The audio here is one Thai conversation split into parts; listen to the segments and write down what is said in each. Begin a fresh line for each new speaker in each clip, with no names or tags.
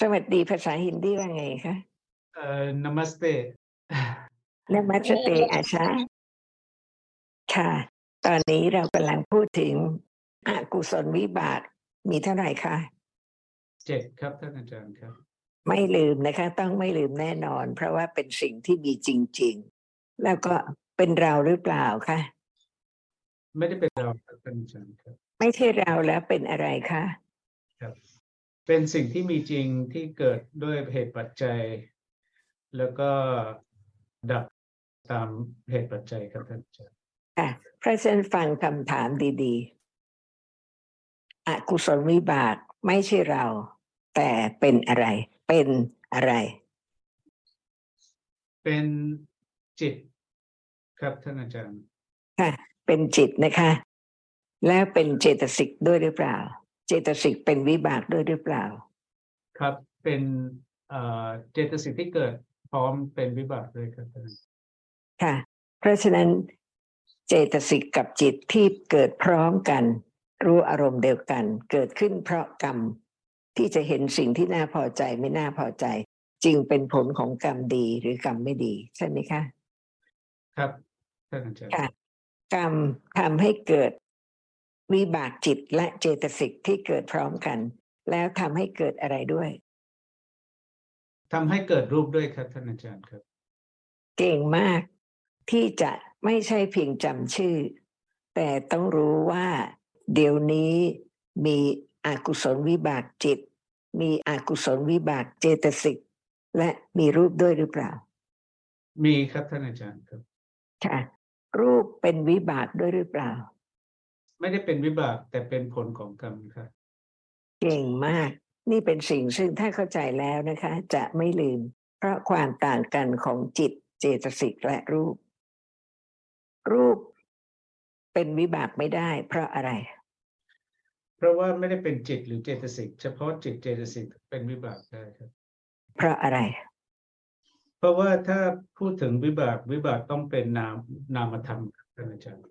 สวัสดีภาษาฮินดีว่าไงคะ
เอ่อนมัสเต
นมัสเตอาชาค่ะ ตอนนี้เรากำลังพูดถึงอกุศลวิบากมีเท่าไหร่คะ
เจ็ดครับท่านอาจารย์ครับ
ไม่ลืมนะคะ ต้องไม่ลืมแน่นอน เพราะว่าเป็นสิ่งที่มีจริง ๆ แล้วก็เป็นเราหรือเปล่าคะ
ไม่ได้เป็นเราครับท่านอาจารย์ครับ
ไม่ใช่เราแล้วเป็นอะไรคะ
ครับ เป็นสิ่งที่มีจริงที่เกิดด้วยเหตุปัจจัย แล้วก็ดับตามเหตุปัจจัยครับท่านอาจารย์
ค่ะเพราะฉะนั้นฟังคำถามดีๆ อกุศลวิบากไม่ใช่เรา แต่เป็นอะไร เป็นอะไร
เป็นจิตครับท่านอาจารย์
ค่ะเป็นจิตนะคะ แล้วเป็นเจตสิกด้วยหรือเปล่า เจตสิกเป็นวิบากด้วยหรือเปล่า
ครับเป็นเอ่อเจตสิกที่เกิดพร้อมเป็นวิบากเลยครับท่านอาจารย์
ค่ะ เพราะฉะนั้นเจตสิกกับจิตที่เกิดพร้อมกัน รู้อารมณ์เดียวกัน เกิดขึ้นเพราะกรรม ที่จะเห็นสิ่งที่น่าพอใจไม่น่าพอใจ จึงเป็นผลของกรรมดีหรือกรรมไม่ดี ใช่ไหมคะ
ครับท่านอาจารย์
ค่ะกรรมทำให้เกิด วิบากจิตและเจตสิกที่เกิดพร้อมกัน แล้วทำให้เกิดอะไรด้วย
ทำให้เกิดรูปด้วยครับท่านอาจารย์ครับ
เก่งมากที่จะไม่ใช่เพียงจำชื่อ แต่ต้องรู้ว่า เดี๋ยวนี้มีอกุศลวิบากจิต มีอกุศลวิบากเจตสิกและมีรูปด้วยหรือเปล่า
มีครับท่านอาจารย์ครับ
ค่ะ รูปเป็นวิบากด้วยหรือเปล่า
ไม่ได้เป็นวิบากแต่เป็นผลของกรรมครับ
เก่งมาก นี่เป็นสิ่งซึ่งถ้าเข้าใจแล้วนะคะ จะไม่ลืม เพราะความต่างกันของจิตเจตสิกและรูป รูปเป็นวิบากไม่ได้ เพราะอะไร
เพราะว่าไม่ได้เป็นจิตหรือเจตสิกเฉพาะจิตเจตสิกเป็นวิบากได้ครับ
เพราะอะไร
เพราะว่าถ้าพูดถึงวิบากวิบากต้องเป็นนามนามธรรมครับท่านอาจารย์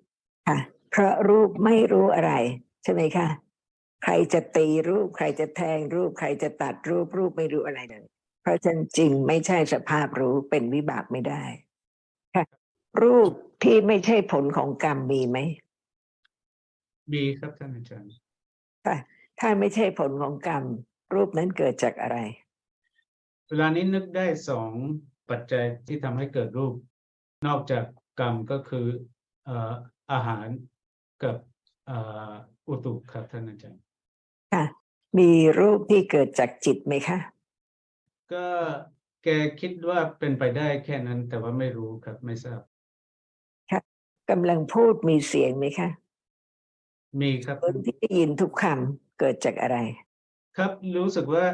ค่ะ เพราะรูปไม่รู้อะไร ใช่ไหมคะ ใครจะตีรูป ใครจะแทงรูป ใครจะตัดรูปรูปไม่รู้อะไรเลยเพราะฉะนั้นจริงไม่ใช่สภาพรู้เป็นวิบากไม่ได้ค่ะรูปที่ไม่ใช่ผลของกรรมมีไหม
มีครับท่านอาจารย์
ค่ะถ้าไม่ใช่ผลของกรรม รูปนั้นเกิดจากอะไร
เวลานี้นึกได้สองปัจจัยที่ทำให้เกิดรูป นอกจากกรรมก็คือเอ่ออาหาร กับเอ่ออุตุครับท่านอาจารย์
ค่ะ มีรูปที่เกิดจากจิตไหมคะ
ก็แกคิดว่าเป็นไปได้แค่นั้นแต่ว่าไม่รู้ครับไม่ทราบ
กำลังพูดมีเสียงไหมคะ
มีครับ
คนที่ได้ยินทุกคำเกิดจากอะไร
ครับรู้สึกว่า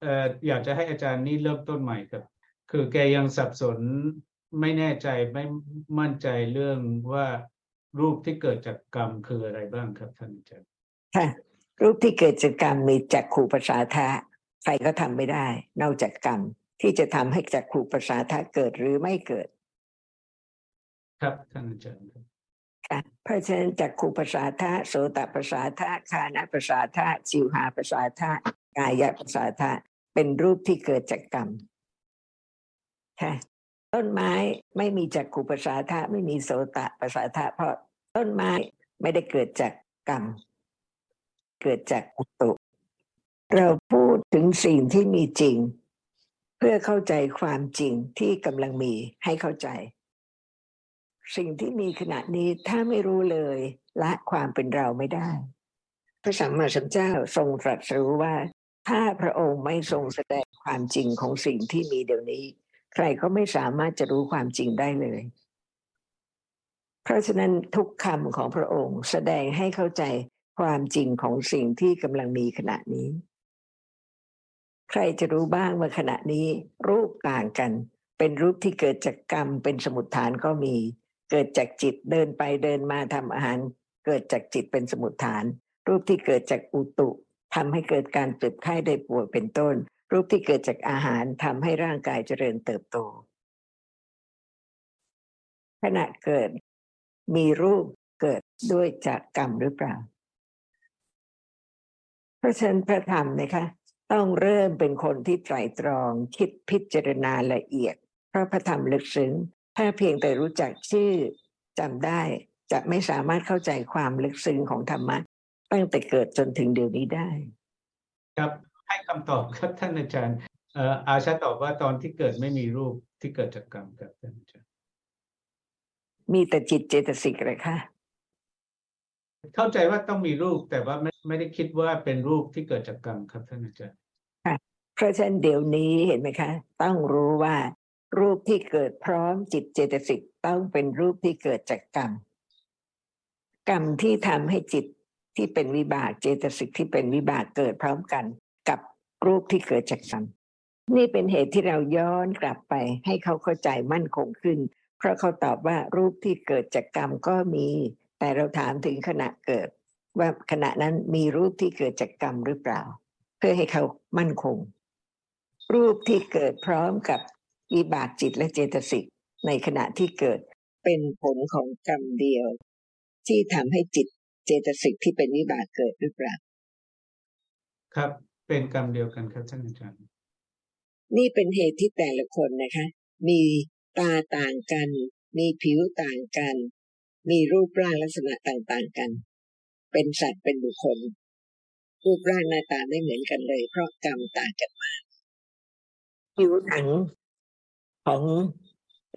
เอ่ออยากจะให้อาจารย์นี่เริ่มต้นใหม่ครับ คือแกยังสับสนไม่แน่ใจไม่มั่นใจเรื่องว่า รูปที่เกิดจากกรรมคืออะไรบ้างครับท่านอาจารย์
ค่ะรูปที่เกิดจากกรรมมีจักขู่ประสาทะใครก็ทำไม่ได้ นอกจากกรรมที่จะทำให้จักขู่ประสาทะเกิดหรือไม่เกิด
ครับท่านอาจารย์ครับ
ค่ะเพราะฉะนั้นจักขู่ประสาทะโสตประสาทะคานะประสาทะจิวหาประสาทะกายประสาทะเป็นรูปที่เกิดจากกรรมค่ะ ต้นไม้ไม่มีจักขุประสาทะไม่มีโสตประสาทะเพราะต้นไม้ไม่ได้เกิดจากกรรม เกิดจากอุตุ เราพูดถึงสิ่งที่มีจริง เพื่อเข้าใจความจริงที่กำลังมีให้เข้าใจ สิ่งที่มีขณะนี้ถ้าไม่รู้เลยละความเป็นเราไม่ได้ พระสัมมาสัมพุทธเจ้าทรงตรัสรู้ว่า ถ้าพระองค์ไม่ทรงแสดงความจริงของสิ่งที่มีเดี๋ยวนี้ ใครก็ไม่สามารถจะรู้ความจริงได้เลย เพราะฉะนั้นทุกคำของพระองค์แสดงให้เข้าใจความจริงของสิ่งที่กำลังมีขณะนี้ ใครจะรู้บ้างว่าขณะนี้ รูปต่างกัน เป็นรูปที่เกิดจากกรรม เป็นสมุดฐานก็มี เกิดจากจิตเดินไปเดินมาทำอาหาร เกิดจากจิตเป็นสมุดฐาน รูปที่เกิดจากอุตุทำให้เกิดการเจ็บไข้ได้ป่วยเป็นต้น รูปที่เกิดจากอาหารทำให้ร่างกายเจริญเติบโต ขณะเกิดมีรูปเกิดด้วยจากกรรมหรือเปล่า เพราะฉะนั้นพระธรรมนะคะ ต้องเริ่มเป็นคนที่ไตรตรองคิดพิจารณาละเอียด เพราะพระธรรมลึกซึ้ง ถ้าเพียงแต่รู้จักชื่อจำได้จะไม่สามารถเข้าใจความลึกซึ้งของธรรมะตั้งแต่เกิดจนถึงเดี๋ยวนี้ได้
ครับ ให้คำตอบครับท่านอาจารย์เอ่ออาชาตอบว่าตอนที่เกิดไม่มีรูปที่เกิดจากกรรมครับท่านอาจารย์
มีแต่จิตเจตสิกเลยค่ะ
เข้าใจว่าต้องมีรูปแต่ว่าไม่ไม่ได้คิดว่าเป็นรูปที่เกิดจากกรรมครับท่านอาจารย์
เพราะฉะนั้นเดี๋ยวนี้เห็นไหมคะ ต้องรู้ว่า รูปที่เกิดพร้อมจิตเจตสิกต้องเป็นรูปที่เกิดจากกรรมกรรมที่ทำให้จิตที่เป็นวิบากเจตสิกที่เป็นวิบากเกิดพร้อมกันกับ รูปที่เกิดจากกรรมนี่เป็นเหตุที่เราย้อนกลับไป ให้เขาเข้าใจมั่นคงขึ้น เพราะเขาตอบว่ารูปที่เกิดจากกรรมก็มี แต่เราถามถึงขณะเกิด ว่าขณะนั้นมีรูปที่เกิดจากกรรมหรือเปล่า เพื่อให้เขามั่นคง รูปที่เกิดพร้อมกับวิบากจิตและเจตสิกในขณะที่เกิดเป็นผลของกรรมเดียว ที่ทำให้จิตเจตสิกที่เป็นวิบากเกิดหรือเปล่า
ครับ เป็นกรรมเดียวกันครับท่านอาจารย์
นี่เป็นเหตุที่แต่ละคนนะคะ มีตาต่างกัน มีผิวต่างกัน มีรูปร่างลักษณะต่างๆกัน เป็นสัตว์เป็นบุคคล รูปร่างหน้าตาไม่เหมือนกันเลย เพราะกรรมต่างกันมาผิวหนังของ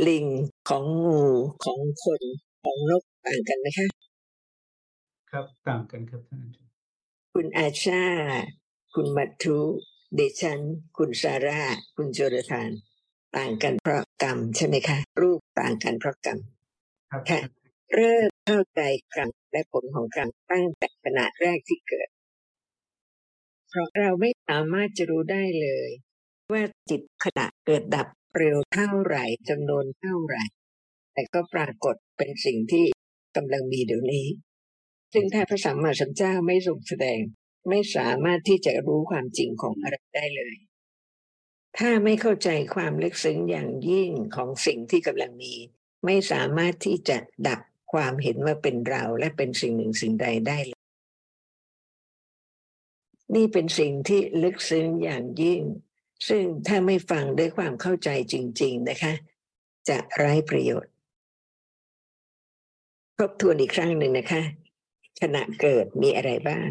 ลิงของงูของคนของนกต่างกันไหมคะ
ครับต่างกันครับท่านอาจารย์
คุณอาชา คุณมัทุเดชัน คุณซาร่า คุณโจรธาน ต่างกันเพราะกรรมใช่ไหมคะ รูปต่างกันเพราะกรรม
ครับ
ค่ะเริ่มเข้าใจกรรมและผลของกรรมตั้งแต่ขณะแรกที่เกิด เพราะเราไม่สามารถจะรู้ได้เลย ว่าจิตขณะเกิดดับเร็วเท่าไหร่จำนวนเท่าไหร่ แต่ก็ปรากฏเป็นสิ่งที่กำลังมีเดี๋ยวนี้ ซึ่งถ้าพระสัมมาสัมพุทธเจ้าไม่ทรงแสดง ไม่สามารถที่จะรู้ความจริงของอะไรได้เลย ถ้าไม่เข้าใจความลึกซึ้งอย่างยิ่งของสิ่งที่กำลังมี ไม่สามารถที่จะดับความเห็นว่าเป็นเราและเป็นสิ่งหนึ่งสิ่งใดได้เลย นี่เป็นสิ่งที่ลึกซึ้งอย่างยิ่ง ซึ่งถ้าไม่ฟังด้วยความเข้าใจจริง ๆนะคะ จะไร้ประโยชน์ ทบทวนอีกครั้งหนึ่งนะคะ ขณะเกิดมีอะไรบ้าง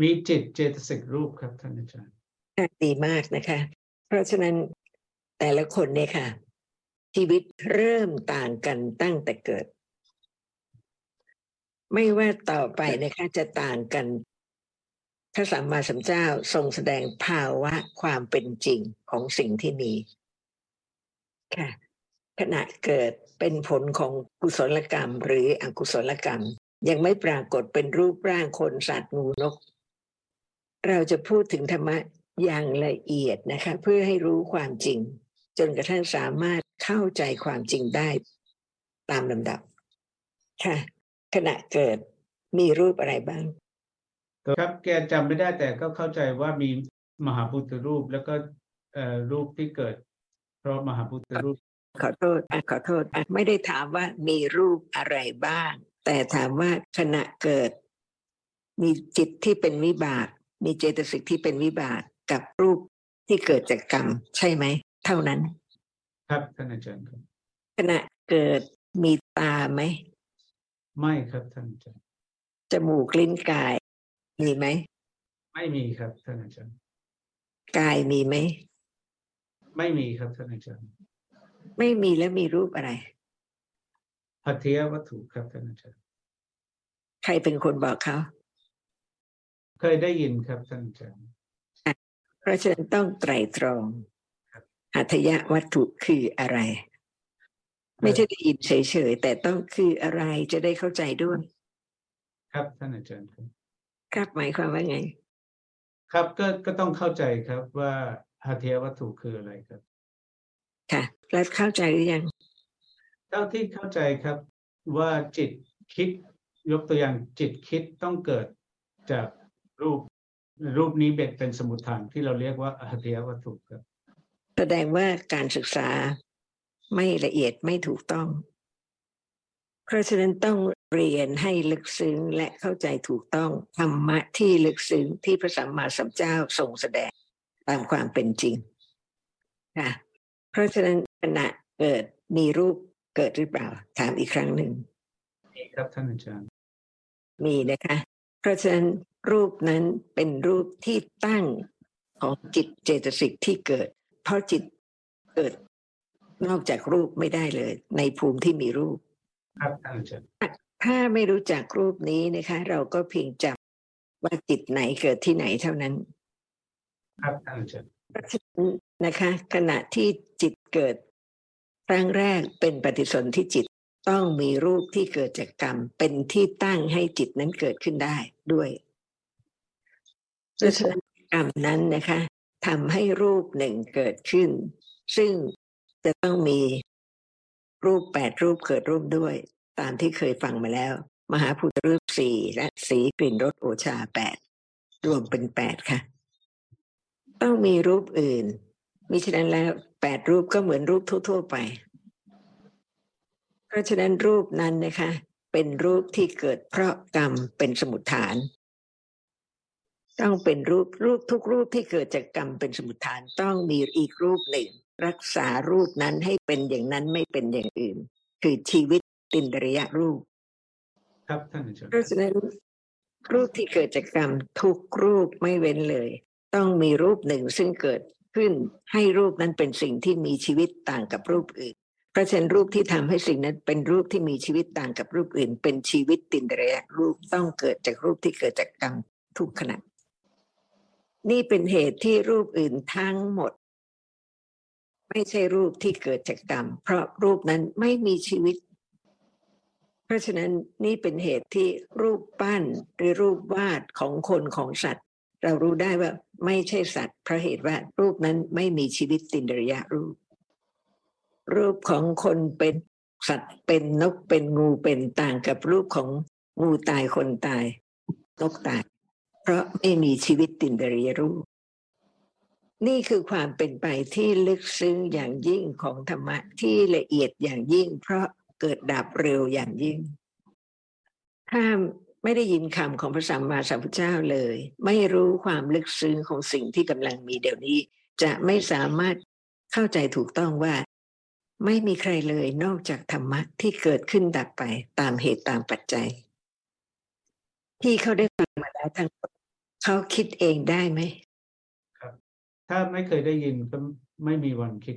มีจิตเจตสิกรูปครับท่านอาจารย์
ดีมากนะคะ เพราะฉะนั้นแต่ละคนเนี่ยค่ะ ชีวิตเริ่มต่างกันตั้งแต่เกิด ไม่ว่าต่อไปนะคะจะต่างกันพระสัมมาสัมพุทธเจ้าทรงแสดงภาวะความเป็นจริงของสิ่งที่มีค่ะขณะเกิดเป็นผลของกุศลกรรมหรืออกุศลกรรม ยังไม่ปรากฏเป็นรูปร่างคนสัตว์งูนก เราจะพูดถึงธรรมะอย่างละเอียดนะคะ เพื่อให้รู้ความจริง จนกระทั่งสามารถเข้าใจความจริงได้ตามลำดับค่ะขณะเกิดมีรูปอะไรบ้าง
ครับแกจำไม่ได้แต่ก็เข้าใจว่ามีมหาพุทธรูปแล้วก็เอ่อรูปที่เกิด เพราะมหาพุทธรูป
ขอโทษอะขอโทษอะไม่ได้ถามว่ามีรูปอะไรบ้าง แต่ถามว่าขณะเกิด มีจิตที่เป็นวิบาก มีเจตสิกที่เป็นวิบากกับรูปที่เกิดจากกรรม ใช่ไหม เท่านั้น
ครับท่านอาจารย์ครับ
ขณะเกิดมีตาไหม
ไม่ครับท่านอาจารย์
จมูกลิ้นกาย มีไหม
ไม่มีครับท่านอาจารย์
กายมีไหม
ไม่มีครับท่านอาจารย์
ไม่มีแล้วมีรูปอะไร
พัทยวัตถุครับท่านอาจารย์
ใครเป็นคนบอกเขา
เค ยได้ยินครับท่านอาจารย์
เพราะฉะนั้นต้องไตรตรอง
ครับ
หัตถยวัตถุคืออะไร ไม่ใช่ได้ยินเฉยๆแต่ต้องคืออะไรจะได้เข้าใจด้วย
ครับท่านอาจารย์ครับ
ครับหมายความว่าไง
ครับก็ก็ต้องเข้าใจครับว่าพัทยวัตถุคืออะไรครับ
ค่ะ แล้วเข้าใจหรือยัง
เท่าที่เข้าใจครับว่าจิตคิดยกตัวอย่างจิตคิดต้องเกิดจาก รูปรูปนี้เป็นเป็นสมุทฐานที่เราเรียกว่าอธิยวัตถุครับ
แสดงว่าการศึกษาไม่ละเอียดไม่ถูกต้อง เพราะฉะนั้นต้องเรียนให้ลึกซึ้งและเข้าใจถูกต้องธรรมะที่ลึกซึ้งที่พระสัมมาสัมพุทธเจ้าทรงแสดงตามความเป็นจริงค่ะเพราะฉะนั้นขณะเกิดมีรูปเกิดหรือเปล่า ถามอีกครั้งหนึ่ง
มีครับท่านอาจารย์
มีนะคะ เพราะฉะนั้น รูปนั้นเป็นรูปที่ตั้งของจิตเจตสิกที่เกิด เพราะจิตเกิดนอกจากรูปไม่ได้เลย ในภูมิที่มีรูป
ครับท่านอาจารย์
ถ้าไม่รู้จักรูปนี้นะคะ เราก็เพียงจับว่าจิตไหนเกิดที่ไหนเท่านั้น
ครับท่านอาจารย์
เพราะฉะนั้นนะคะ ขณะที่จิตเกิดครั้งแรกเป็นปฏิสนธิจิตต้องมีรูปที่เกิดจากกรรม เป็นที่ตั้งให้จิตนั้นเกิดขึ้นได้ด้วย เพราะฉะนั้นกรรมนั้นนะคะทำให้รูปหนึ่งเกิดขึ้น ซึ่งจะต้องมีรูปแปดรูปเกิดร่วมด้วย ตามที่เคยฟังมาแล้ว มหาพุทธรูปสี่และสีกลิ่นรสโอชาแปดรวมเป็นแปดค่ะ ต้องมีรูปอื่นมิฉะนั้นแล้วแปดรูปก็เหมือนรูปทั่ว ๆ ไป เพราะฉะนั้นรูปนั้นนะคะ เป็นรูปที่เกิดเพราะกรรมเป็นสมุทฐาน ต้องเป็นรูปรูปทุกรูปที่เกิดจากกรรมเป็นสมุทฐานต้องมีอีกรูปหนึ่ง รักษารูปนั้นให้เป็นอย่างนั้นไม่เป็นอย่างอื่น คือชีวิตตินระยะรูป
ครับท่านอาจารย์
เพราะฉะนั้นรูปที่เกิดจากกรรมทุกรูปไม่เว้นเลย ต้องมีรูปหนึ่งซึ่งเกิดขึ้นให้รูปนั้นเป็นสิ่งที่มีชีวิตต่างกับรูปอื่น เพราะฉะนั้นรูปที่ทำให้สิ่งนั้นเป็นรูปที่มีชีวิตต่างกับรูปอื่น เป็นชีวิตตินระยะรูปต้องเกิดจากรูปที่เกิดจากกรรมทุกขณะ นี่เป็นเหตุที่รูปอื่นทั้งหมด ไม่ใช่รูปที่เกิดจากกรรม เพราะรูปนั้นไม่มีชีวิต เพราะฉะนั้นนี่เป็นเหตุที่รูปปั้นหรือรูปวาดของคนของสัตว์ เรารู้ได้ว่าไม่ใช่สัตว์เพราะเหตุว่ารูปนั้นไม่มีชีวิตตินระยะรูป รูปของคนเป็นสัตว์เป็นนกเป็นงูเป็นต่างกับรูปของงูตายคนตายนกตาย เพราะไม่มีชีวิตตินเระยรูป นี่คือความเป็นไปที่ลึกซึ้งอย่างยิ่งของธรรมะที่ละเอียดอย่างยิ่ง เพราะเกิดดับเร็วอย่างยิ่ง ถ้าไม่ได้ยินคำของพระสัมมาสัมพุทธเจ้าเลย ไม่รู้ความลึกซึ้งของสิ่งที่กำลังมีเดี๋ยวนี้ จะไม่สามารถเข้าใจถูกต้องว่า ไม่มีใครเลยนอกจากธรรมะที่เกิดขึ้นดับไปตามเหตุตามปัจจัย ที่เขาได้ฟังมาแล้วทั้งหมด เขาคิดเองได้ไหม
ถ้าไม่เคยได้ยินก็ไม่มีวันคิด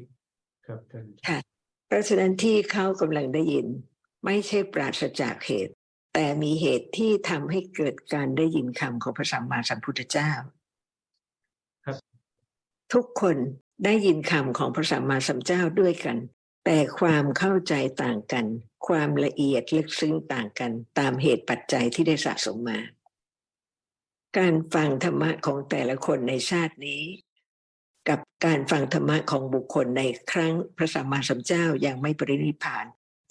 ครับท่านอาจารย์
ค่ะเพราะฉะนั้นที่เขากำลังได้ยิน ไม่ใช่ปราศจากเหตุ แต่มีเหตุที่ทำให้เกิดการได้ยินคำของพระสัมมาสัมพุทธเจ้า
ครับ
ทุกคนได้ยินคำของพระสัมมาสัมพุทธเจ้าด้วยกัน แต่ความเข้าใจต่างกัน ความละเอียดลึกซึ้งต่างกัน ตามเหตุปัจจัยที่ได้สะสมมา การฟังธรรมะของแต่ละคนในชาตินี้ กับการฟังธรรมะของบุคคลในครั้งพระสัมมาสัมพุทธเจ้ายังไม่ปรินิพาน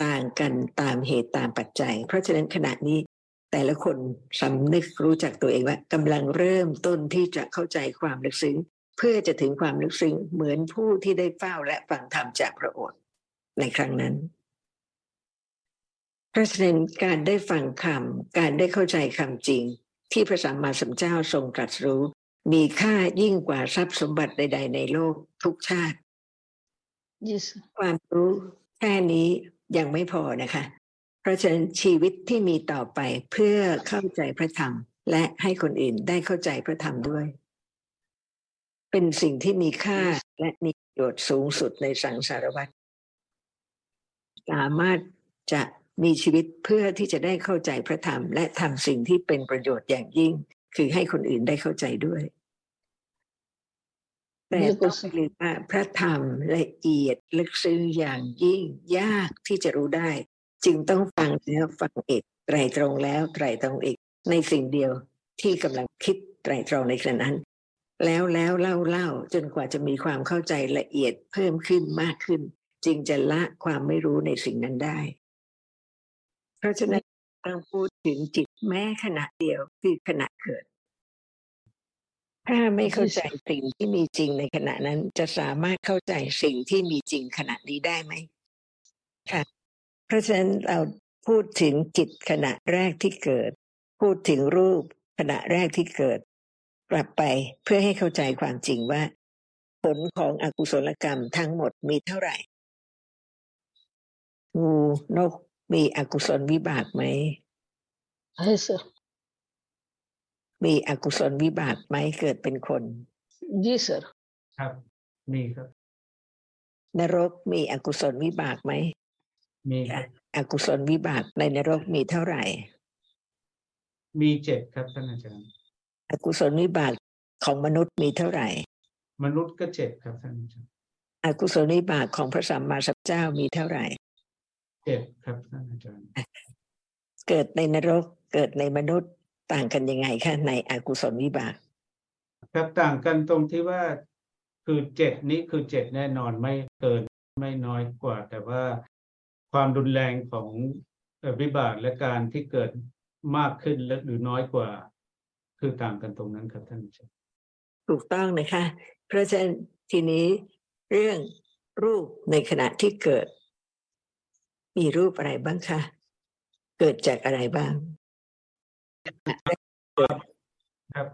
ต่างกันตามเหตุตามปัจจัย เพราะฉะนั้นขณะนี้แต่ละคนสำนึกรู้จักตัวเองว่ากำลังเริ่มต้นที่จะเข้าใจความลึกซึ้ง เพื่อจะถึงความลึกซึ้งเหมือนผู้ที่ได้เฝ้าและฟังธรรมจากพระโอษฐ์ในครั้งนั้นเพราะฉะนั้นการได้ฟังคำการได้เข้าใจคำจริง ที่พระสัมมาสัมพุทธเจ้าทรงตรัสรู้ มีค่ายิ่งกว่าทรัพย์สมบัติใด ๆ ในโลกทุกชาติ
Yes.
ความรู้แค่นี้ยังไม่พอนะคะ เพราะฉะนั้นชีวิตที่มีต่อไปเพื่อเข้าใจพระธรรม และให้คนอื่นได้เข้าใจพระธรรมด้วย เป็นสิ่งที่มีค่าและมีประโยชน์สูงสุดในสังสารวัฏสามารถจะ มีชีวิตเพื่อที่จะได้เข้าใจพระธรรม และทำสิ่งที่เป็นประโยชน์อย่างยิ่ง คือให้คนอื่นได้เข้าใจด้วย แต่ต้องไม่ลืมว่าพระธรรมละเอียดลึกซึ้งอย่างยิ่งยากที่จะรู้ได้ จึงต้องฟังแล้วฟังอีกไตรตรงแล้วไตรตรงอีก ในสิ่งเดียวที่กำลังคิดไตรตรองในขณะนั้น แล้วแล้วเล่าเล่าจนกว่าจะมีความเข้าใจละเอียดเพิ่มขึ้นมากขึ้น จึงจะละความไม่รู้ในสิ่งนั้นได้ เพราะฉะนั้นต้องพูดถึงจิตแม้ขณะเดียวคือขณะเกิด ถ้าไม่เข้าใจสิ่งที่มีจริงในขณะนั้นจะสามารถเข้าใจสิ่งที่มีจริงขณะนี้ได้ไหมค่ะ เพราะฉะนั้นเราพูดถึงจิตขณะแรกที่เกิด พูดถึงรูปขณะแรกที่เกิด กลับไปเพื่อให้เข้าใจความจริงว่า ผลของอกุศลกรรมทั้งหมดมีเท่าไหร่งูนก มีอกุศลวิบากไหม
ใช่สิ
มีอกุศลวิบากไหมเกิดเป็นคน
ยี่สิ
ครับ มีครับ
นรกมีอกุศลวิบากไหม
มีครับ
อกุศลวิบากในนรกมีเท่าไหร่
มีเจ็ดครับท่านอาจารย์
อกุศลวิบากของมนุษย์มีเท่าไหร่
มนุษย์ก็เจ็ดครับท่านอาจารย์
อกุศลวิบากของพระสัมมาสัมพุทธเจ้ามีเท่าไหร่
เจ็ดครับท่านอาจารย์
เกิดในนรกเกิดในมนุษย์ต่างกันยังไงคะในอกุศลวิบาก
ครับต่างกันตรงที่ว่าคือเจ็ดนี้คือเจ็ดแน่นอนไม่เกินไม่น้อยกว่า แต่ว่าความรุนแรงของเอ่อวิบากและการที่เกิดมากขึ้นและหรือน้อยกว่า คือต่างกันตรงนั้นครับท่านอาจารย์
ถูกต้องนะคะ เพราะฉะนั้นทีนี้เรื่องรูปในขณะที่เกิด มีรูปอะไรบ้างคะ เกิดจากอะไรบ้าง
ครับ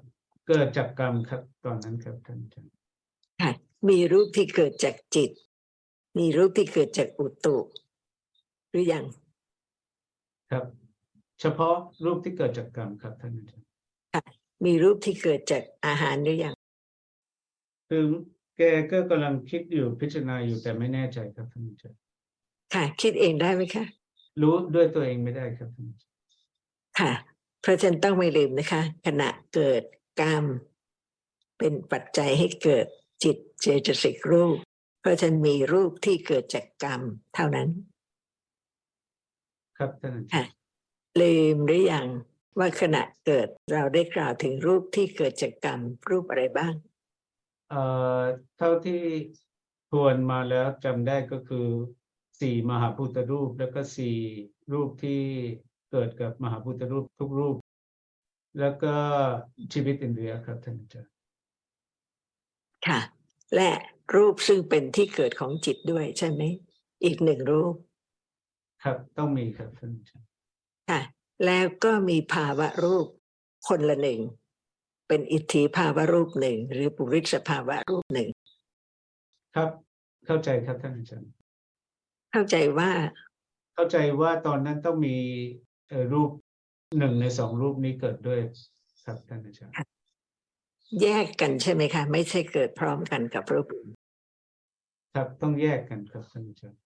เกิดจากกรรมครับ ตอนนั้นครับท่านอาจารย์
ค่ะ มีรูปที่เกิดจากจิต มีรูปที่เกิดจากอุตุ หรือยัง
ครับ เฉพาะรูปที่เกิดจากกรรมครับท่านอาจารย์
มีรูปที่เกิดจากอาหารหรือยัง
คือแกก็กำลังคิดอยู่พิจารณาอยู่แต่ไม่แน่ใจครับท่านอาจารย์
ค่ะ คิดเองได้ไหมคะ
รู้ด้วยตัวเองไม่ได้ครับท่านอาจารย์
ค่ะ เพราะฉะนั้นต้องไม่ลืมนะคะ ขณะเกิดกรรมเป็นปัจจัยให้เกิดจิตเจตสิกรูป เพราะฉะนั้นมีรูปที่เกิดจากกรรมเท่านั้น
ครับท่านอาจารย์
ค่ะลืมหรือยังว่าขณะเกิดเราได้กล่าวถึงรูปที่เกิดจากกรรมรูปอะไรบ้าง
เอ่อเท่าที่ทวนมาแล้วจำได้ก็คือ สี่มหาพุทธรูป แล้วก็สี่รูปที่เกิดกับมหาพุทธรูปทุกรูป แล้วก็ชีวิตอินเดียครับท่านอาจารย์
ค่ะ และรูปซึ่งเป็นที่เกิดของจิตด้วยใช่ไหมอีกหนึ่งรูป
ครับต้องมีครับท่านอาจารย์
ค่ะ แล้วก็มีภาวะรูปคนละหนึ่งเป็นอิทธิภาวะรูปหนึ่ง หรือปุริสภาวะรูปหนึ่ง
ครับเข้าใจครับท่านอาจารย์
เข้าใจว่า
เข้าใจว่าตอนนั้นต้องมีเอ่อรูปหนึ่งในสองรูปนี้เกิดด้วยครับท่านอาจารย์
แยกกันใช่ไหมคะ ไม่ใช่เกิดพร้อมกันกับรูปอื่น
ครับต้องแยกกันครับท่านอาจารย์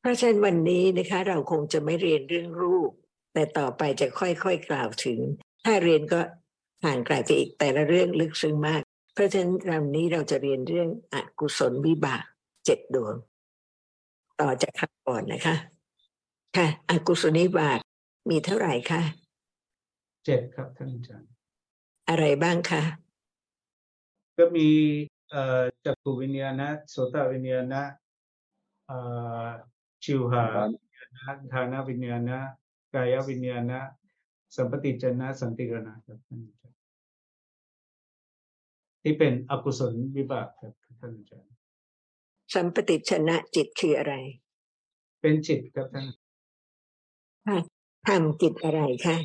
เพราะฉะนั้นวันนี้นะคะ เราคงจะไม่เรียนเรื่องรูป แต่ต่อไปจะค่อยๆกล่าวถึง ถ้าเรียนก็ห่างไกลไปอีกแต่ละเรื่องลึกซึ้งมาก เพราะฉะนั้นวันนี้เราจะเรียนเรื่องอกุศลวิบากเจ็ดดวง ต่อจากครั้งก่อนนะคะ ค่ะอกุศลวิบากมีเท่าไหร่คะ
เจ็ดครับท่านอาจารย์
อะไรบ้างคะ
ก็มีเอ่อจักรวิญญาณโสตวิญญาณเอ่อชิวหาวิญญาณฐานะวิญญาณกายวิญญาณสัมปติจนะสันติรณะครับท่านอาจารย์ที่เป็นอกุศลวิบากครับท่านอาจารย์
สัมปติชนะจิตคืออะไร
เป็นจิตครับท่าน
ทำกิจอะไรคะ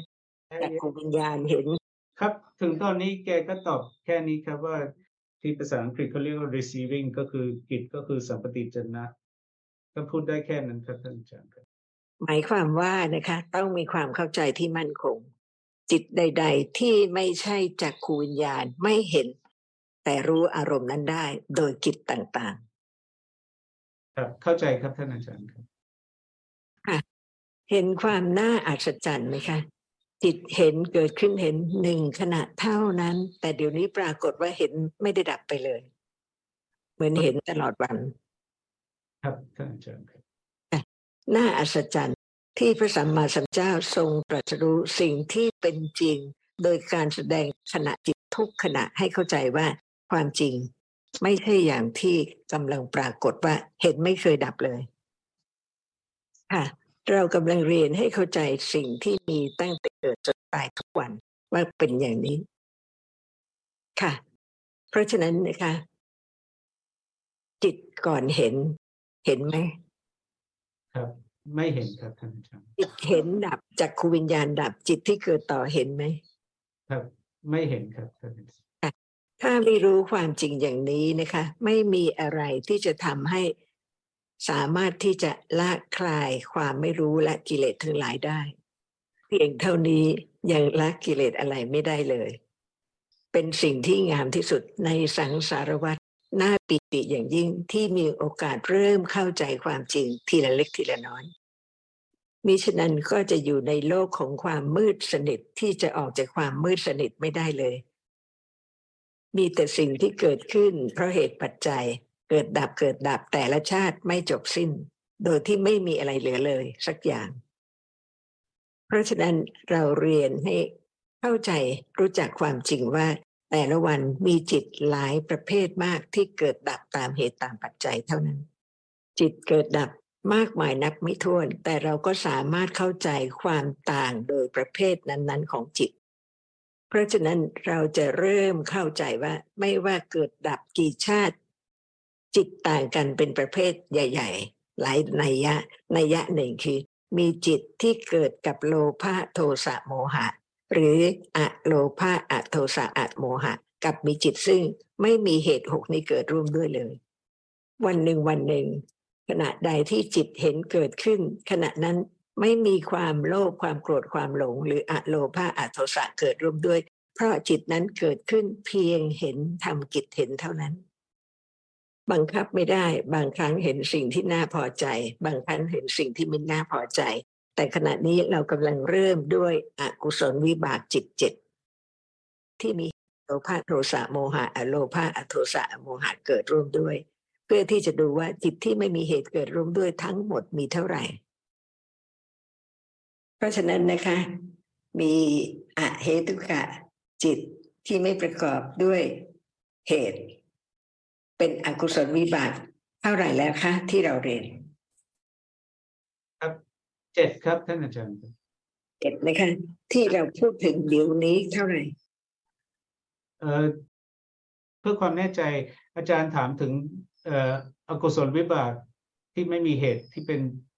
จากขวิญญาณเห็น
ครับ ถึงตอนนี้แกก็ตอบแค่นี้ครับว่าที่ภาษาอังกฤษเขาเรียกว่า receiving ก็คือกิจก็คือสัมปติจนะก็พูดได้แค่นั้นครับท่านอาจารย์ครับ
หมายความว่านะคะ ต้องมีความเข้าใจที่มั่นคง จิตใด ๆ ที่ไม่ใช่จากขูวิญญาณไม่เห็น แต่รู้อารมณ์นั้นได้โดยกิจต่าง
ครับเข้าใจครับท่านอาจารย์ครับ
ๆเห็นความน่าอัศจรรย์ไหมคะจิตเห็นเกิดขึ้นเห็นหนึ่งขณะเท่านั้น แต่เดี๋ยวนี้ปรากฏว่าเห็นไม่ได้ดับไปเลย เหมือนเห็นตลอดวัน
ครับท่านอาจารย์ครับ
น่าอัศจรรย์ที่พระสัมมาสัมพุทธเจ้าทรงตรัสรู้สิ่งที่เป็นจริง โดยการแสดงขณะจิตทุกขณะให้เข้าใจว่าความจริง ไม่ใช่อย่างที่กำลังปรากฏว่าเห็นไม่เคยดับเลยค่ะเรากำลังเรียนให้เข้าใจสิ่งที่มีตั้งแต่เกิดจนตายทุกวันว่าเป็นอย่างนี้ ค่ะ เพราะฉะนั้นนะคะ จิตก่อนเห็น เห็นไหม
ครับ ไม่เห็นครับท่านอาจารย์
จิตเห็นดับจากขูวิญญาณดับจิตที่เกิดต่อเห็นไหม
ครับ ไม่เห็นครับท่านอาจารย์
ถ้าไม่รู้ความจริงอย่างนี้นะคะ ไม่มีอะไรที่จะทำให้สามารถที่จะละคลายความไม่รู้และกิเลสทั้งหลายได้ เพียงเท่านี้ยังละกิเลสอะไรไม่ได้เลย เป็นสิ่งที่งามที่สุดในสังสารวัฏน่าปิติอย่างยิ่งที่มีโอกาสเริ่มเข้าใจความจริงทีละเล็กทีละน้อยมิฉะนั้นก็จะอยู่ในโลกของความมืดสนิทที่จะออกจากความมืดสนิทไม่ได้เลย มีแต่สิ่งที่เกิดขึ้น เพราะเหตุปัจจัย เกิดดับเกิดดับแต่ละชาติไม่จบสิ้น โดยที่ไม่มีอะไรเหลือเลยสักอย่าง เพราะฉะนั้นเราเรียนให้เข้าใจรู้จักความจริงว่าแต่ละวันมีจิตหลายประเภทมากที่เกิดดับตามเหตุตามปัจจัยเท่านั้น จิตเกิดดับมากมายนับไม่ถ้วน แต่เราก็สามารถเข้าใจความต่างโดยประเภทนั้น ๆ ของจิต ราะฉะนั้นเราจะเริ่มเข้าใจว่า ไม่ว่าเกิดดับกี่ชาติ จิตต่างกันเป็นประเภทใหญ่ ๆ หลายนัยยะนัยยะหนึ่งคือ มีจิตที่เกิดกับโลภะโทสะโมหะ หรืออะโลภะอะโทสะอะโมหะ กับมีจิตซึ่งไม่มีเหตุหกนี้เกิดร่วมด้วยเลย วันหนึ่งวันหนึ่ง ขณะใดที่จิตเห็นเกิดขึ้น ขณะนั้น ไม่มีความโลภความโกรธความหลง หรืออะโลภะอะโทสะเกิดร่วมด้วย เพราะจิตนั้นเกิดขึ้นเพียงเห็นทำกิจเห็นเท่านั้น บังคับไม่ได้บางครั้งเห็นสิ่งที่น่าพอใจ บางครั้งเห็นสิ่งที่ไม่น่าพอใจ แต่ขณะนี้เรากำลังเริ่มด้วยอกุศลวิบากจิตเจ็ดที่มีโลภะโทสะโมหะอโลภะอโทสะโมหะเกิดร่วมด้วย เพื่อที่จะดูว่าจิตที่ไม่มีเหตุเกิดร่วมด้วยทั้งหมดมีเท่าไหร่ เพราะฉะนั้นนะคะ มีอเหตุกะจิตที่ไม่ประกอบด้วยเหตุ เป็นอกุศลวิบากเท่าไหร่แล้วคะที่เราเรียน
เจ็ดครับท่านอาจารย์ครับ
เจ็ดนะคะที่เราพูดถึงเดี๋ยวนี้เท่าไหร่
เอ่อเพื่อความแน่ใจอาจารย์ถามถึง เอ่ออกุศลวิบากที่ไม่มีเหตุที่เป็นเอ่อ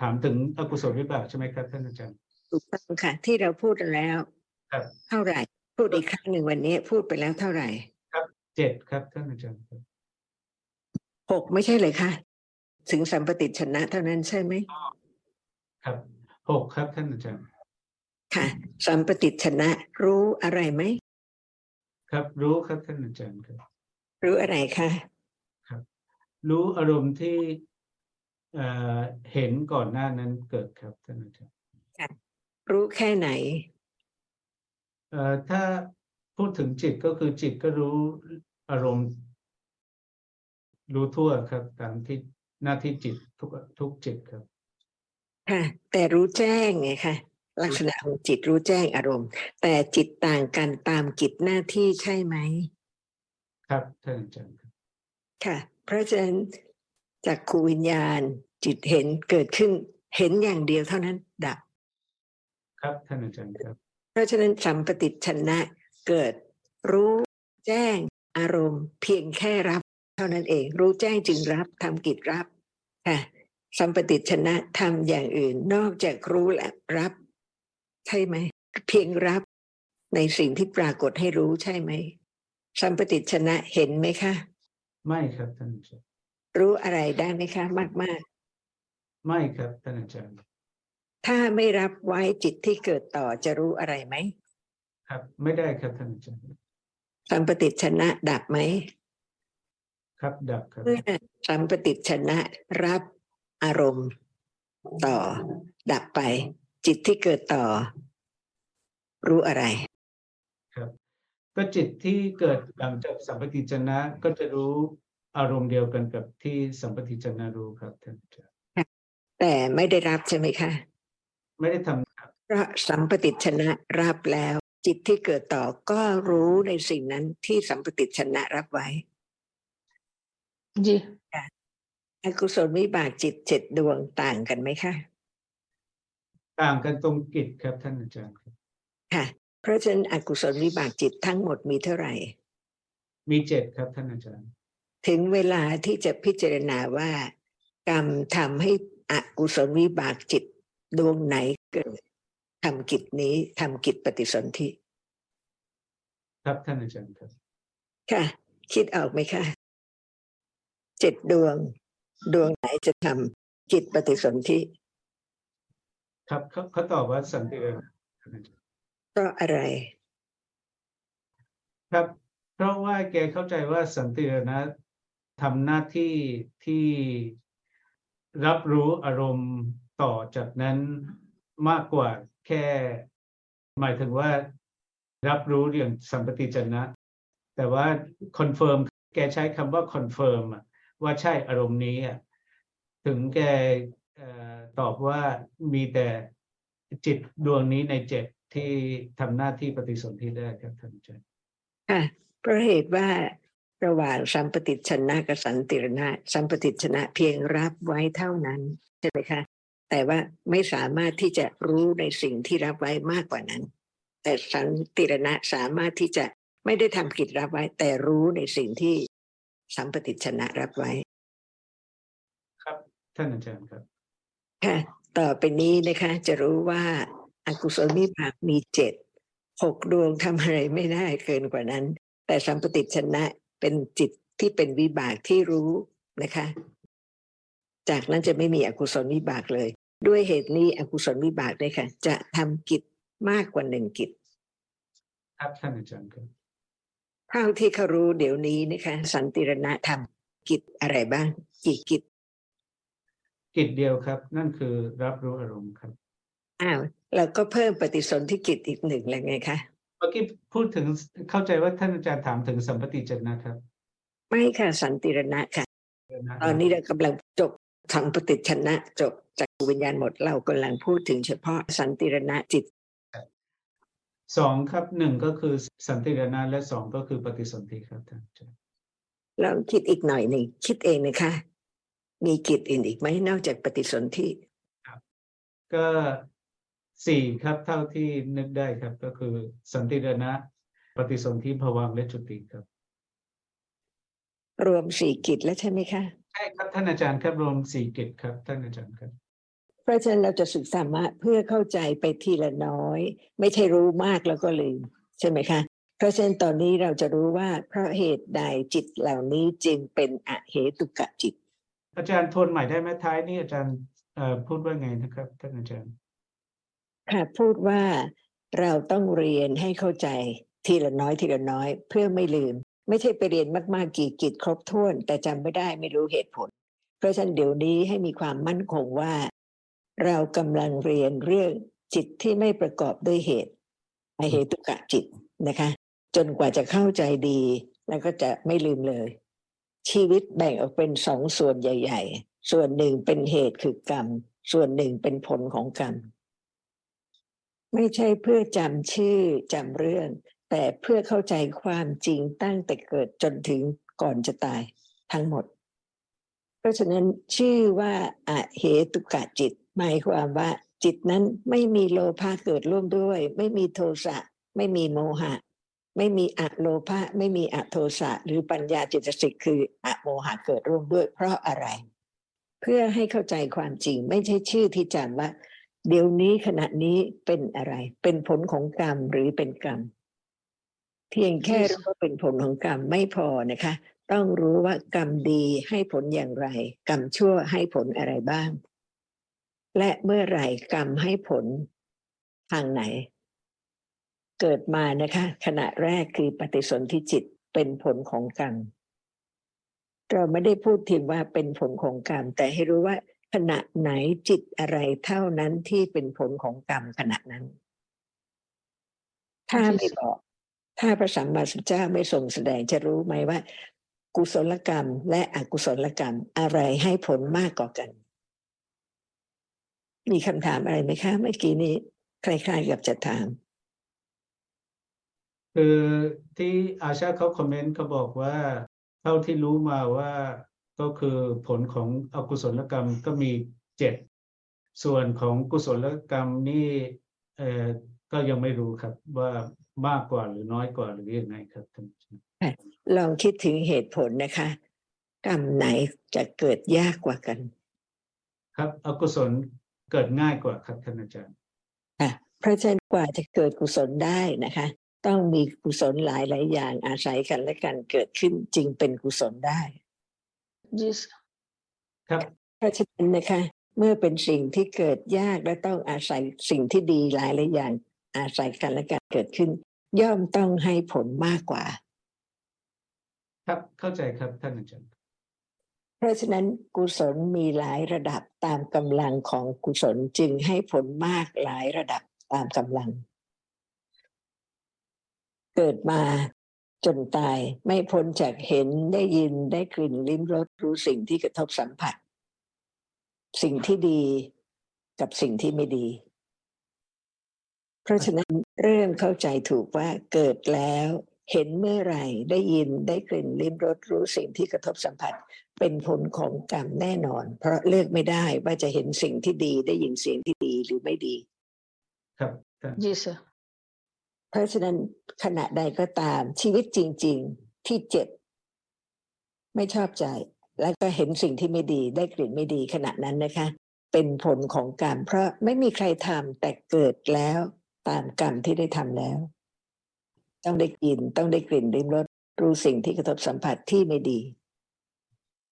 ถามถึงอกุศลวิบากใช่ไหมครับท่านอาจารย์
ถูกต้องค่ะ ที่เราพูดแล้ว
ครับ
เท่าไหร่ พูดอีกครั้งหนึ่งวันนี้ พูดไปแล้วเท่าไหร่
เจ็ดครับท่านอาจารย์ครับ
หกไม่ใช่เลยค่ะ ถึงสัมปติชนะเท่านั้นใช่ไหม
ครับหกครับท่านอาจารย์
ค่ะ สัมปติชนะ รู้อะไรไหม
ครับ รู้ครับท่านอาจารย์ครับ
รู้อะไรคะ
รู้อารมณ์ที่ เอ่อเห็นก่อนหน้านั้นเกิดครับท่านอาจารย์
รู้แค่ไหน
เอ่อถ้าพูดถึงจิตก็คือจิตก็รู้อารมณ์ รู้ทั่วครับ ตามที่หน้าที่จิตทุกทุกจิตครับ
ค่ะแต่รู้แจ้งไงคะลักษณะของจิตรู้แจ้งอารมณ์ แต่จิตต่างกันตามกิจหน้าที่ใช่ไหม
ครับท่านอาจารย์ครับ
ค่ะ เพราะฉะนั้น จากขูวิญญาณจิตเห็นเกิดขึ้นเห็นอย่างเดียวเท่านั้นดับ
ครับท่านอาจารย์ครับ
เพราะฉะนั้นสัมปติชนะเกิดรู้แจ้งอารมณ์ เพียงแค่รับ เท่านั้นเอง รู้แจ้งจึงรับทำกิจรับค่ะสัมปติชนะทำอย่างอื่น นอกจากรู้และรับ ใช่ไหม เพียงรับในสิ่งที่ปรากฏให้รู้ใช่ไหมสัมปติชนะเห็นไหมคะ
ไม่ครับท่านอาจารย์
รู้อะไรได้ไหมคะมากมาก
ไม่ครับท่านอาจารย์
ๆถ้าไม่รับไว้จิตที่เกิดต่อจะรู้อะไรไหม
ครับ ไม่ได้ครับท่านอาจารย์
สัมปติชนะดับไหม
ครับดับครับ
เมื่อสัมปติชนะรับอารมณ์ต่อ ดับไป จิตที่เกิดต่อ รู้อะไร
ครับ ก็จิตที่เกิดหลังจากสัมปติจนะก็จะรู้ อารมณ์เดียวกันกับที่สัมปติจนะรู้ครับท่านอาจารย์
แต่ไม่ได้รับใช่ไหมคะ
ไม่ได้ทำครับ
เพราะสัมปติชนะรับแล้ว จิตที่เกิดต่อก็รู้ในสิ่งนั้นที่สัมปติชนะรับไว้
ji
อกุศลวิบากจิตเจ็ดดวงต่างกันไหมคะ
ต่างกันตรงกิจครับท่านอาจารย์ครับ
ค่ะ เพราะฉะนั้นอกุศลวิบากจิตทั้งหมดมีเท่าไหร่
มีเจ็ดครับท่านอาจารย์
ถึงเวลาที่จะพิจารณาว่ากรรมทำให้อกุศลวิบากจิตดวงไหนเกิดทำกิจนี้ทำกิจปฏิสนธิ
ครับท่านอาจารย์ครับ
ค่ะ คิดออกไหมคะเจ็ดดวง ดวงไหนจะทำกิจปฏิสนธิ
ครับเขาเขาตอบว่าสันติเอิญท่านอาจารย์
เพราะอะไร
ครับ เพราะว่าแกเข้าใจว่าสันติเอิญนะ ทำหน้าที่ที่รับรู้อารมณ์ต่อจากนั้นมากกว่าแค่ หมายถึงว่ารับรู้เรื่องสัมปฏิจฉนะ แต่ว่า confirm แกใช้คำว่า confirm ว่าใช่อารมณ์นี้ถึงแกออตอบว่ามีแต่จิตดวงนี้ในเจ็ดที่ทำหน้าที่ปฏิสนธิได้ครับท่านอาจารย์
ค่ะเพราะเหตุว่า ระหว่างสัมปฏิจฉนะกับสันตีรณะ สัมปฏิจฉนะเพียงรับไว้เท่านั้นใช่ไหมคะ แต่ว่าไม่สามารถที่จะรู้ในสิ่งที่รับไว้มากกว่านั้น แต่สันติรณะสามารถที่จะไม่ได้ทำกิจรับไว้ แต่รู้ในสิ่งที่สัมปติชนะรับไว้
ครับท่านอาจารย์ครับ
ค่ะต่อไปนี้นะคะ จะรู้ว่าอากุศลวิบากมีเจ็ดหกดวงทำอะไรไม่ได้เกินกว่านั้น แต่สัมปติชนะ เป็นจิตที่เป็นวิบากที่รู้นะคะ จากนั้นจะไม่มีอกุศลวิบากเลย ด้วยเหตุนี้อกุศลวิบากเนี่ยค่ะ จะทำกิจมากกว่าหนึ่งกิจ
ครับท่านอาจารย์ครับ
เท่าที่เขารู้เดี๋ยวนี้นะคะ สันติรณะทำกิจอะไรบ้าง กี่กิจ
กิจเดียวครับ นั่นคือรับรู้อารมณ์ครับ
อ้าวเราก็เพิ่มปฏิสนธิกิจอีกหนึ่งแล้วไงคะ
เมื่อกี้พูดถึงเข้าใจว่าท่านอาจารย์ถามถึงสัมปติจนะครับ
ไม่ค่ะสันติรณะค่ะตอนนี้เรากำลังจบสัมปติชนะจบจากวิญญาณหมดเรากำลังพูดถึงเฉพาะสันติรณะจิต
สองครับหนึ่งก็คือสันติรณะและสองก็คือปฏิสนธิครับท่านอาจารย์
ลองคิดอีกหน่อยหนึ่งคิดเองนะคะ มีกิจอื่นอีกไหมนอกจากปฏิสนธิ
ก็ สี่ครับเท่าที่นึกได้ครับ ก็คือสันติรณะ ปฏิสนธิภวังค์และจุติครับ
รวมสี่กิจแล้วใช่ไหมคะ
ใช่ครับท่านอาจารย์ครับรวมสี่กิจครับ ท่านอาจารย์ครับ
เพราะฉะนั้นเราจะศึกษามาเพื่อเข้าใจไปทีละน้อย ไม่ใช่รู้มากแล้วก็ลืม ใช่ไหมคะ เพราะฉะนั้นตอนนี้เราจะรู้ว่าเพราะเหตุใดจิตเหล่านี้จึงเป็นอเหตุกะจิต
อาจารย์ทวนใหม่ได้ไหมท้ายนี่อาจารย์เอ่อพูดว่าไงนะครับ ท่านอาจารย์
ค่ะพูดว่าเราต้องเรียนให้เข้าใจทีละน้อยทีละน้อย เพื่อไม่ลืม ไม่ใช่ไปเรียนมากๆกี่กิจครบถ้วน แต่จำไม่ได้ไม่รู้เหตุผล เพราะฉะนั้นเดี๋ยวนี้ให้มีความมั่นคงว่า เรากำลังเรียนเรื่องจิตที่ไม่ประกอบด้วยเหตุอเหตุกะจิตนะคะ จนกว่าจะเข้าใจดี แล้วก็จะไม่ลืมเลย ชีวิตแบ่งออกเป็นสองส่วนใหญ่ ๆ ส่วนหนึ่งเป็นเหตุคือกรรม ส่วนหนึ่งเป็นผลของกรรม ไม่ใช่เพื่อจำชื่อจำเรื่อง แต่เพื่อเข้าใจความจริงตั้งแต่เกิดจนถึงก่อนจะตายทั้งหมด เพราะฉะนั้นชื่อว่าอะเหตุกะจิต หมายความว่า จิตนั้นไม่มีโลภะเกิดร่วมด้วย ไม่มีโทสะไม่มีโมหะ ไม่มีอะโลภะไม่มีอะโทสะหรือปัญญาจิตสิกคืออะโมหะเกิดร่วมด้วย เพราะอะไร เพื่อให้เข้าใจความจริง ไม่ใช่ชื่อที่จำว่า เดี๋ยวนี้ขณะนี้เป็นอะไร เป็นผลของกรรมหรือเป็นกรรม เพียงแค่รู้ว่าเป็นผลของกรรมไม่พอนะคะ ต้องรู้ว่ากรรมดีให้ผลอย่างไร กรรมชั่วให้ผลอะไรบ้าง และเมื่อไหร่กรรมให้ผลทางไหน เกิดมานะคะ ขณะแรกคือปฏิสนธิจิตเป็นผลของกรรมเราไม่ได้พูดถึงว่าเป็นผลของกรรม แต่ให้รู้ว่า ขณะไหนจิตอะไรเท่านั้นที่เป็นผลของกรรมขณะนั้น ถ้าไม่บอก ถ้าพระสัมมาสัมพุทธเจ้าไม่ทรงแสดงจะรู้ไหมว่า กุศลกรรมและอกุศลกรรมอะไรให้ผลมากกว่ากัน มีคำถามอะไรไหมคะเมื่อกี้นี้คล้ายๆกับจะถาม
คือที่อาชาเขาคอมเมนต์เขาบอกว่า เท่าที่รู้มาว่า ก็คือผลของอกุศลกรรมก็มีเจ็ดส่วนของกุศลกรรมนี่เอ่อก็ยังไม่รู้ครับว่ามากกว่าหรือน้อยกว่าหรือยังไงครับท่านอาจารย์
ลองคิดถึงเหตุผลนะคะ กรรมไหนจะเกิดยากกว่ากัน
ครับอกุศลเกิดง่ายกว่าครับท่านอาจารย์
ค่ะเพราะฉะนั้นกว่าจะเกิดกุศลได้นะคะ ต้องมีกุศลหลายหลายๆอย่างอาศัยกันและกันเกิดขึ้นจึงเป็นกุศลได้
disso
ครับ
เพราะฉะนั้นนะคะ เมื่อเป็นสิ่งที่เกิดยากและต้องอาศัยสิ่งที่ดีหลายหลายอย่างอาศัยกันและการเกิดขึ้น ย่อมต้องให้ผลมากกว่า
ครับเข้าใจครับท่านอาจารย์
เพราะฉะนั้นกุศลมีหลายระดับตามกำลังของกุศลจึงให้ผลมากหลายระดับตามกำลัง เกิดมา จนตายไม่พ้นจากเห็นได้ยินได้กลิ่นลิ้มรสรู้สิ่งที่กระทบสัมผัส สิ่งที่ดีกับสิ่งที่ไม่ดี เพราะฉะนั้นเริ่มเข้าใจถูกว่าเกิดแล้วเห็นเมื่อไรได้ยินได้กลิ่นลิ้มรสรู้สิ่งที่กระทบสัมผัส เป็นผลของกรรมแน่นอน เพราะเลือกไม่ได้ว่าจะเห็นสิ่งที่ดีได้ยินเสียงที่ดีหรือไม่ดี
ครับ
yes sir
เพราะฉะนั้นขณะใดก็ตามชีวิตจริง ๆ ที่เจ็บ ไม่ชอบใจ แล้วก็เห็นสิ่งที่ไม่ดีได้กลิ่นไม่ดีขณะนั้นนะคะ เป็นผลของกรรมเพราะไม่มีใครทำแต่เกิดแล้วตามกรรมที่ได้ทำแล้ว ต้องได้กินต้องได้กลิ่นริมรสรู้สิ่งที่กระทบสัมผัสที่ไม่ดี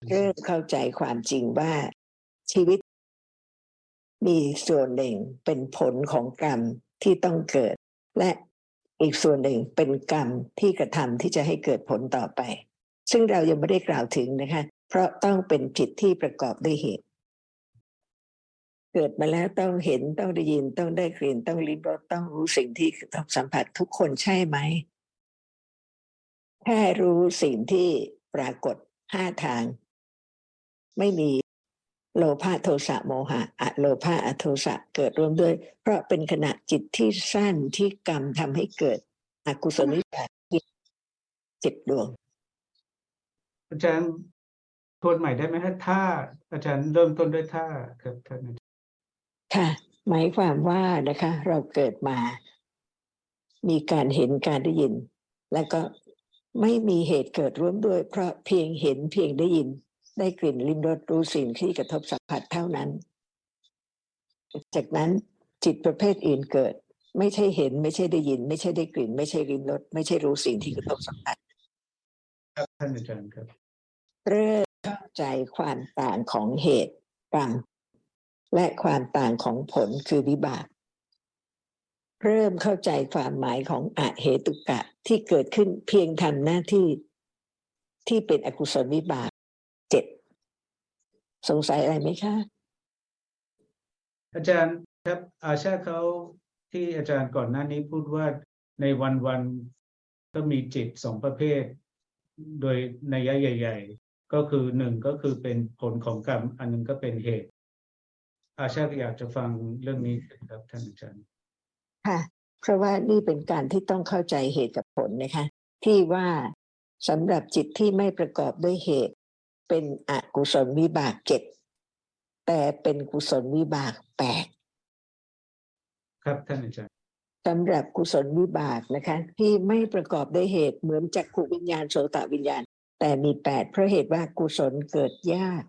เริ่มเข้าใจความจริงว่าชีวิต มีส่วนหนึ่งเป็นผลของกรรมที่ต้องเกิด และ อีกส่วนหนึ่งเป็นกรรมที่กระทำที่จะให้เกิดผลต่อไป ซึ่งเรายังไม่ได้กล่าวถึงนะคะ เพราะต้องเป็นจิตที่ประกอบด้วยเหตุ เกิดมาแล้วต้องเห็นต้องได้ยินต้องได้กลิ่นต้องลิ้มรสต้องรู้สิ่งที่กระทบสัมผัสทุกคนใช่ไหมแค่รู้สิ่งที่ปรากฏห้าทาง ไม่มี โลภะโทสะโมหะอะโลภะอะโทสะเกิดร่วมด้วย เพราะเป็นขณะจิตที่สั้นที่กรรมทำให้เกิดอกุศลวิบากจิตดวง
อาจารย์ทวนใหม่ได้ไหมฮะถ้า อาจารย์เริ่มต้นด้วยถ้าครับท่านอาจารย์
ค่ะ หมายความว่านะคะ เราเกิดมา มีการเห็นการได้ยิน แล้วก็ไม่มีเหตุเกิดร่วมด้วย เพราะเพียงเห็นเพียงได้ยิน ได้กลิ่นลิ้มรสรู้สิ่งที่กระทบสัมผัสเท่านั้น จากนั้นจิตประเภทอื่นเกิด ไม่ใช่เห็นไม่ใช่ได้ยิน ไม่ใช่ได้กลิ่น ไม่ใช่ลิ้มรสไม่ใช่รู้สิ่งที่กระทบสัมผัส
ครับท่านอาจารย์ครับ
เริ่มเข้าใจความต่างของเหตุกรรมและความต่างของผลคือวิบาก เริ่มเข้าใจความหมายของอเหตุกะที่เกิดขึ้นเพียงทำหน้าที่ที่เป็นอกุศลวิบากเจ็ด สงสัยอะไรไหมคะ
อาจารย์ครับอาชาเขาที่อาจารย์ก่อนหน้านี้พูดว่าในวันวันๆก็มีจิตสองประเภท โดยนัยใหญ่ ๆ ก็คือหนึ่งก็คือเป็นผลของกรรม อันหนึงก็เป็นเหตุ อาชาอยากจะฟังเรื่องนี้ครับท่านอาจารย์
ค่ะ เพราะว่านี่เป็นการที่ต้องเข้าใจเหตุกับผลนะคะ ที่ว่าสำหรับจิตที่ไม่ประกอบด้วยเหตุ เป็นอกุศลวิบากเจ็ดแต่เป็นกุศลวิบากแปด
ครับท่านอาจารย์
สำหรับกุศลวิบากนะคะ ที่ไม่ประกอบด้วยเหตุเหมือนจักขุวิญญาณโสตวิญญาณ แต่มีแปดเพราะเหตุว่ากุศลเกิดยาก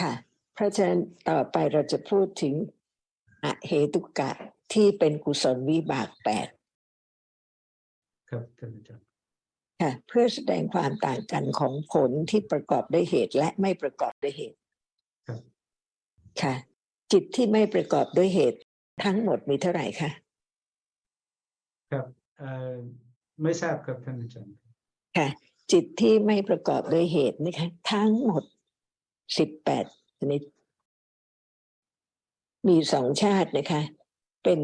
ค่ะ เพราะฉะนั้นต่อไปเราจะพูดถึงอเหตุกะที่เป็นกุศลวิบากแปด
ครับท่านอาจารย์
ค่ะเพื่อแสดงความต่างกันของผลที่ประกอบด้วยเหตุและไม่ประกอบด้วยเหตุ
ครับ
ค่ะ จิตที่ไม่ประกอบด้วยเหตุ ทั้งหมดมีเท่าไหร่คะ
ครับเอ่อไม่ทราบครับท่านอาจารย์
ค่ะ จิตที่ไม่ประกอบด้วยเหตุนะคะทั้งหมดสิบแปดชนิดมีสองชาตินะคะ เป็น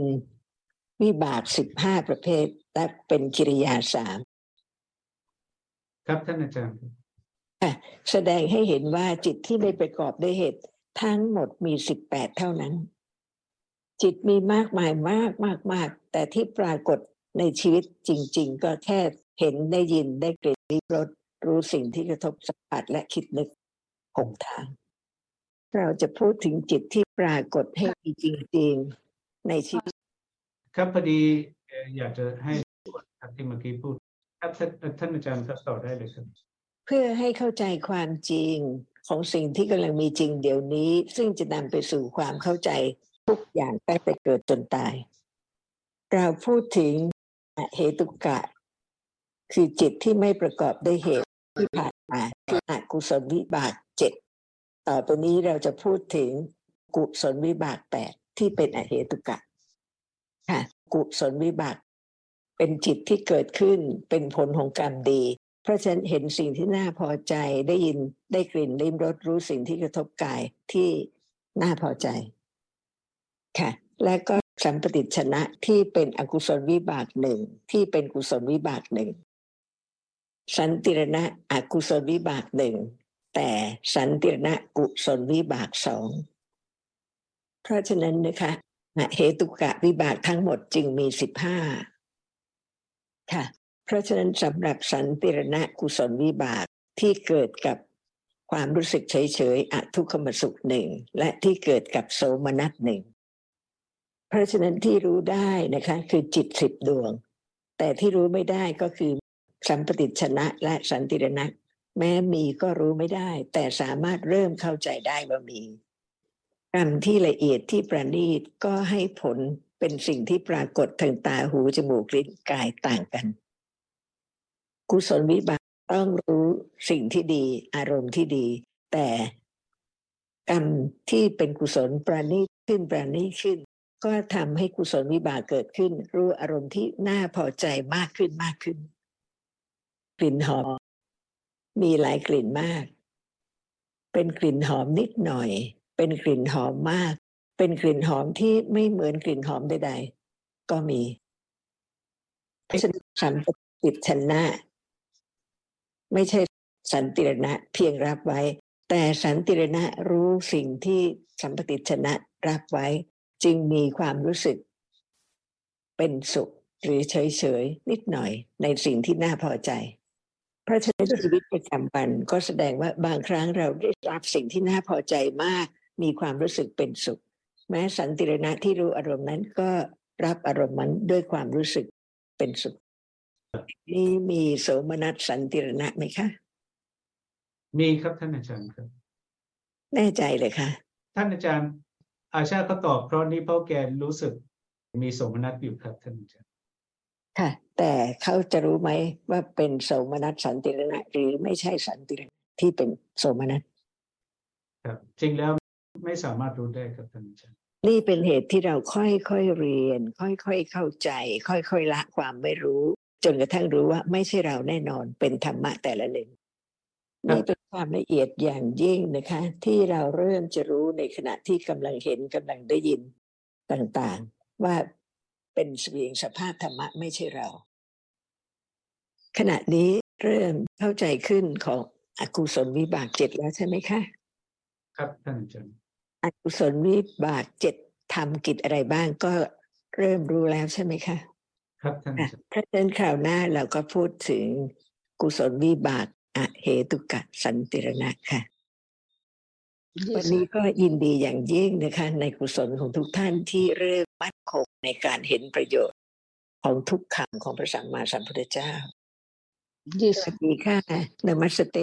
วิบากสิบห้าประเภทและเป็นกิริยาสาม
ครับท่านอาจารย์
ค่ะแสดงให้เห็นว่าจิตที่ไม่ประกอบด้วยเหตุ ทั้งหมดมีสิบแปดเท่านั้น จิตมีมากมายมากมากมากแต่ที่ปรากฏในชีวิตจริง ๆ ก็แค่เห็นได้ยินได้กลิ่นลิ้มรสรู้สิ่งที่กระทบสัมผัสและคิดนึกหกทาง เราจะพูดถึงจิตที่ปรากฏให้มีจริง ๆ ในชีวิต
ครับพอดีเอ่ออยากจะให้ครับที่เมื่อกี้พูด ครับท่านอาจารย์ครับต่อได้เลยครับ
เพื่อให้เข้าใจความจริงของสิ่งที่กำลังมีจริงเดี๋ยวนี้ ซึ่งจะนำไปสู่ความเข้าใจทุกอย่างตั้งแต่เกิดจนตาย เราพูดถึงอเหตุกะ คือจิตที่ไม่ประกอบด้วยเหตุที่ผ่านมาคืออกุศลวิบากเจ็ดต่อไปนี้เราจะพูดถึงกุศลวิบากแปดที่เป็นอเหตุกะค่ะกุศลวิบาก เป็นจิตที่เกิดขึ้นเป็นผลของกรรมดี เพราะฉะนั้นเห็นสิ่งที่น่าพอใจได้ยินได้กลิ่นลิ้มรสรู้สิ่งที่กระทบกายที่น่าพอใจค่ะ และก็สัมปติชนะที่เป็นอกุศลวิบากหนึ่งที่เป็นกุศลวิบากหนึ่งสันติรณะอกุศลวิบากหนึ่งแต่สันติรณะกุศลวิบากสองเพราะฉะนั้นนะคะเหตุกะวิบากทั้งหมดจึงมีสิบห้า ค่ะ เพราะฉะนั้นสำหรับสันติรณะกุศลวิบากที่เกิดกับความรู้สึกเฉยๆอทุกขมสุขหนึ่งและที่เกิดกับโสมนัสหนึ่งเพราะฉะนั้นที่รู้ได้นะคะคือจิตสิบดวง แต่ที่รู้ไม่ได้ก็คือสัมปติชนะและสันติรณะแม้มีก็รู้ไม่ได้ แต่สามารถเริ่มเข้าใจได้ว่ามีกรรมที่ละเอียดที่ประณีตก็ให้ผล เป็นสิ่งที่ปรากฏทางตาหูจมูกลิ้นกายต่างกัน กุศลวิบากต้องรู้สิ่งที่ดี อารมณ์ที่ดี แต่กรรมที่เป็นกุศลประณีตขึ้นประณีตขึ้น ก็ทำให้กุศลวิบากเกิดขึ้น รู้อารมณ์ที่น่าพอใจมากขึ้นมากขึ้น กลิ่นหอม มีหลายกลิ่นมาก เป็นกลิ่นหอมนิดหน่อย เป็นกลิ่นหอมมาก เป็นกลิ่นหอมที่ไม่เหมือนกลิ่นหอมใดๆ ก็มีเพราะฉะนั้นสัมปติดชนะไม่ใช่สันติรณะเพียงรับไว้ แต่สันติรณะรู้สิ่งที่สัมปติชนะรับไว้ จึงมีความรู้สึก เป็นสุขหรือเฉยๆนิดหน่อยในสิ่งที่น่าพอใจ เพราะฉะนั้นชีวิตประจำวันก็แสดงว่าบางครั้งเราได้รับสิ่งที่น่าพอใจมาก มีความรู้สึกเป็นสุข แม้สันติรณะที่รู้อารมณ์นั้นก็รับอารมณ์นั้นด้วยความรู้สึกเป็นสุข นี่มีโสมนัสสันติรณะไหมคะ
มีครับท่านอาจารย์ครับ
แน่ใจเลยค่ะ
ท่านอาจารย์ อาชาเขาตอบเพราะนี้เพราะแกรู้สึกมีสมนัตอยู่ครับท่านอาจารย์
ค่ะ แต่เขาจะรู้ไหมว่าเป็นโสมนัสสันติรณะหรือไม่ใช่สันติรณะที่เป็นโสมนัส
ครับจริงแล้วไม่สามารถรู้ได้ครับท่านอาจารย์
นี่เป็นเหตุที่เราค่อยๆเรียน ค่อยๆเข้าใจ ค่อยๆละความไม่รู้ จนกระทั่งรู้ว่าไม่ใช่เราแน่นอนเป็นธรรมะแต่ละหนึ่งนี่เป็นความละเอียดอย่างยิ่งนะคะ ที่เราเริ่มจะรู้ในขณะที่กำลังเห็นกำลังได้ยินต่างๆ ว่าเป็นเสียงสภาพธรรมะไม่ใช่เรา ขณะนี้เริ่มเข้าใจขึ้นของอกุศลวิบากเจ็ดแล้วใช่ไหมคะ
ครับท่านอาจารย์
อกุศลวิบากเจ็ดทำกิจอะไรบ้างก็เริ่มรู้แล้วใช่ไหมคะ
ครับท่าน
พระเช่นข่าวหน้าเราก็พูดถึงกุศลวิบากอเหตุกะสันติรณะค่ะ วันนี้ก็ยินดีอย่างยิ่งนะคะ ในกุศลของทุกท่านที่เริ่มมั่นคงในการเห็นประโยชน์ของทุกคำของพระสัมมาสัมพุทธเจ้า
yes.
สวัสดีค่ะนมัสเต